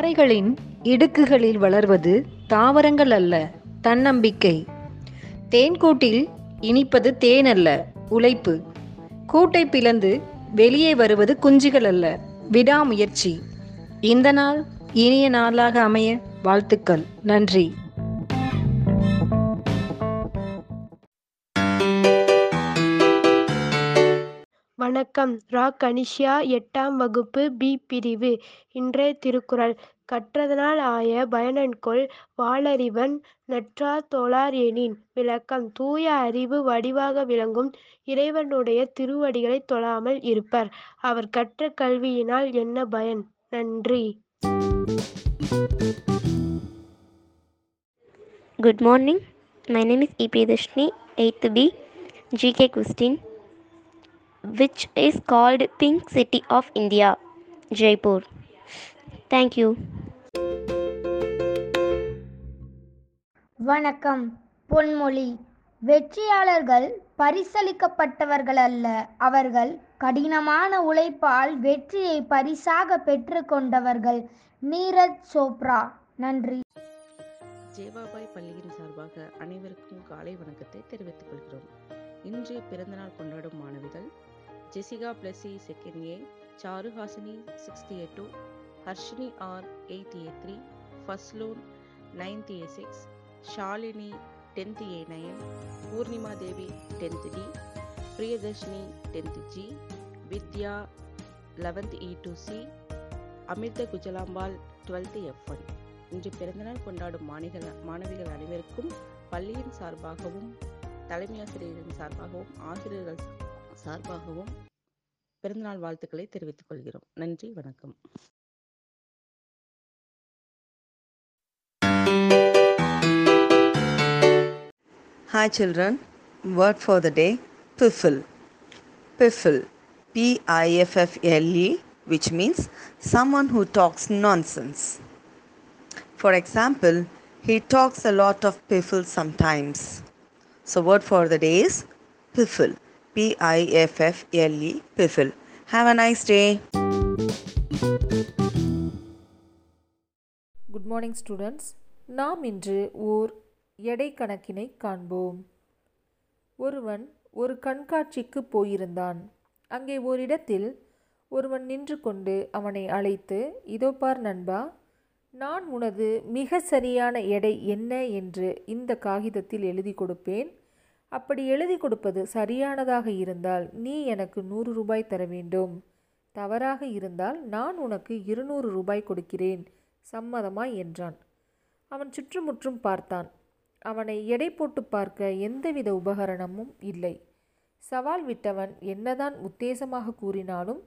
பாறைகளின் இடுக்குகளில் வளர்வது தாவரங்கள் அல்ல தன்னம்பிக்கை. தேன்கூட்டில் இனிப்பது தேன் அல்ல உழைப்பு. கூட்டை பிளந்து வெளியே வருவது குஞ்சுகள் அல்ல விடாமுயற்சி. இந்த நாள் இனிய நாளாக அமைய வாழ்த்துக்கள். நன்றி. வணக்கம். ரா. கனிஷ்யா எட்டாம் வகுப்பு பி. பிரிவு. இன்றைய திருக்குறள். கற்றதனால் ஆய பயனன்கொள் வாளறிவன் நற்றார் தோளார் எனின் விளக்கம். தூய அறிவு வடிவாக விளங்கும் இறைவனுடைய திருவடிகளை தொழாமல் இருப்பர். அவர் கற்ற கல்வியினால் என்ன பயன்? நன்றி. Good morning my name is EB Dharshini 8th B GK question, which is called Pink City of India, Jaipur. Thank you. வணக்கம். பொன்மொழி. வெற்றியாளர்கள் பரிசளிக்கப்பட்டவர்கள் அல்ல. அவர்கள் கடினமான உழைப்பால் வெற்றியை பரிசாக பெற்றுக்கொண்டவர்கள் நீரஜ் சோப்ரா. நன்றி. ஜேவாபாய் பள்ளியின் சார்பாக அனைவருக்கும் காலை வணக்கத்தை தெரிவித்துக் கொள்கிறோம். இன்று பிறந்தநாள் கொண்டாடும் மாணவிகள் Jessica Blessy second A Charuhasini sixth A two Harshini R eighty A three Fasloon ninth A six Shalini tenth A nine Poornima Devi tenth D Priyadharshini tenth G Vidya eleventh E two C Amirtha Kujalambal twelfth F one. இன்று பிறந்தநாள் கொண்டாடும் மாணிகள் மாணவிகள் அனைவருக்கும் பள்ளியின் சார்பாகவும் தலைமை ஆசிரியரின் சார்பாகவும் ஆசிரியர்கள் சார்பாகவும் பிறந்தநாள் வாழ்த்துக்களை தெரிவித்துக் கொள்கிறோம் நன்றி வணக்கம் Hi children, word for the day piffle. Piffle. P I F F L E, which means someone who talks nonsense. For example, he talks a lot of piffle sometimes. So, word for the day is piffle. P I F F L E piffle have a nice day good morning students நாம் இன்று ஓர் எடை கணக்கினை காண்போம். ஒருவன் ஒரு கண்காட்சிக்கு போயிருந்தான். அங்கே ஓரிடத்தில் ஒருவன் நின்று கொண்டு அவனை அழைத்து இதோ பார் நண்பா நான் உனது மிக சரியான எடை என்ன? என்று இந்த காகிதத்தில் எழுதி கொடுப்பேன். அப்படி எழுதி கொடுப்பது சரியானதாக இருந்தால் நீ எனக்கு நூறு ரூபாய் தர வேண்டும். தவறாக இருந்தால் நான் உனக்கு இருநூறு ரூபாய் கொடுக்கிறேன் சம்மதமாய் என்றான். அவன் சுற்றுமுற்றும் பார்த்தான். அவனை எடை போட்டு பார்க்க எந்தவித உபகரணமும் இல்லை. சவால் விட்டவன் என்னதான் உத்தேசமாக கூறினாலும்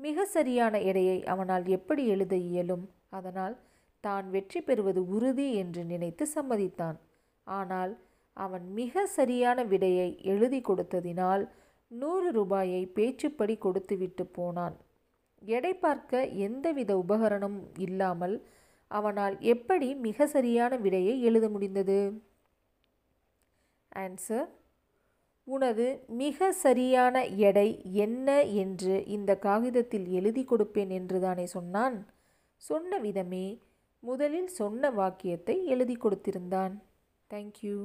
மிக சரியான எடையை அவனால் எப்படி எழுத இயலும்? அதனால் தான் வெற்றி பெறுவது உறுதி என்று நினைத்து சம்மதித்தான். ஆனால் அவன் மிக சரியான விடையை எழுதி கொடுத்ததினால் நூறு ரூபாயை பேச்சுப்படி கொடுத்துவிட்டு போனான். எடை பார்க்க எந்தவித உபகரணமும் இல்லாமல் அவனால் எப்படி மிக சரியான விடையை எழுத முடிந்தது? ஆன்சர் உனது மிக சரியான எடை என்ன என்று இந்த காகிதத்தில் எழுதி கொடுப்பேன் என்று தானே சொன்னான்? சொன்ன விதமே முதலில் சொன்ன வாக்கியத்தை எழுதி கொடுத்திருந்தான். தேங்க்யூ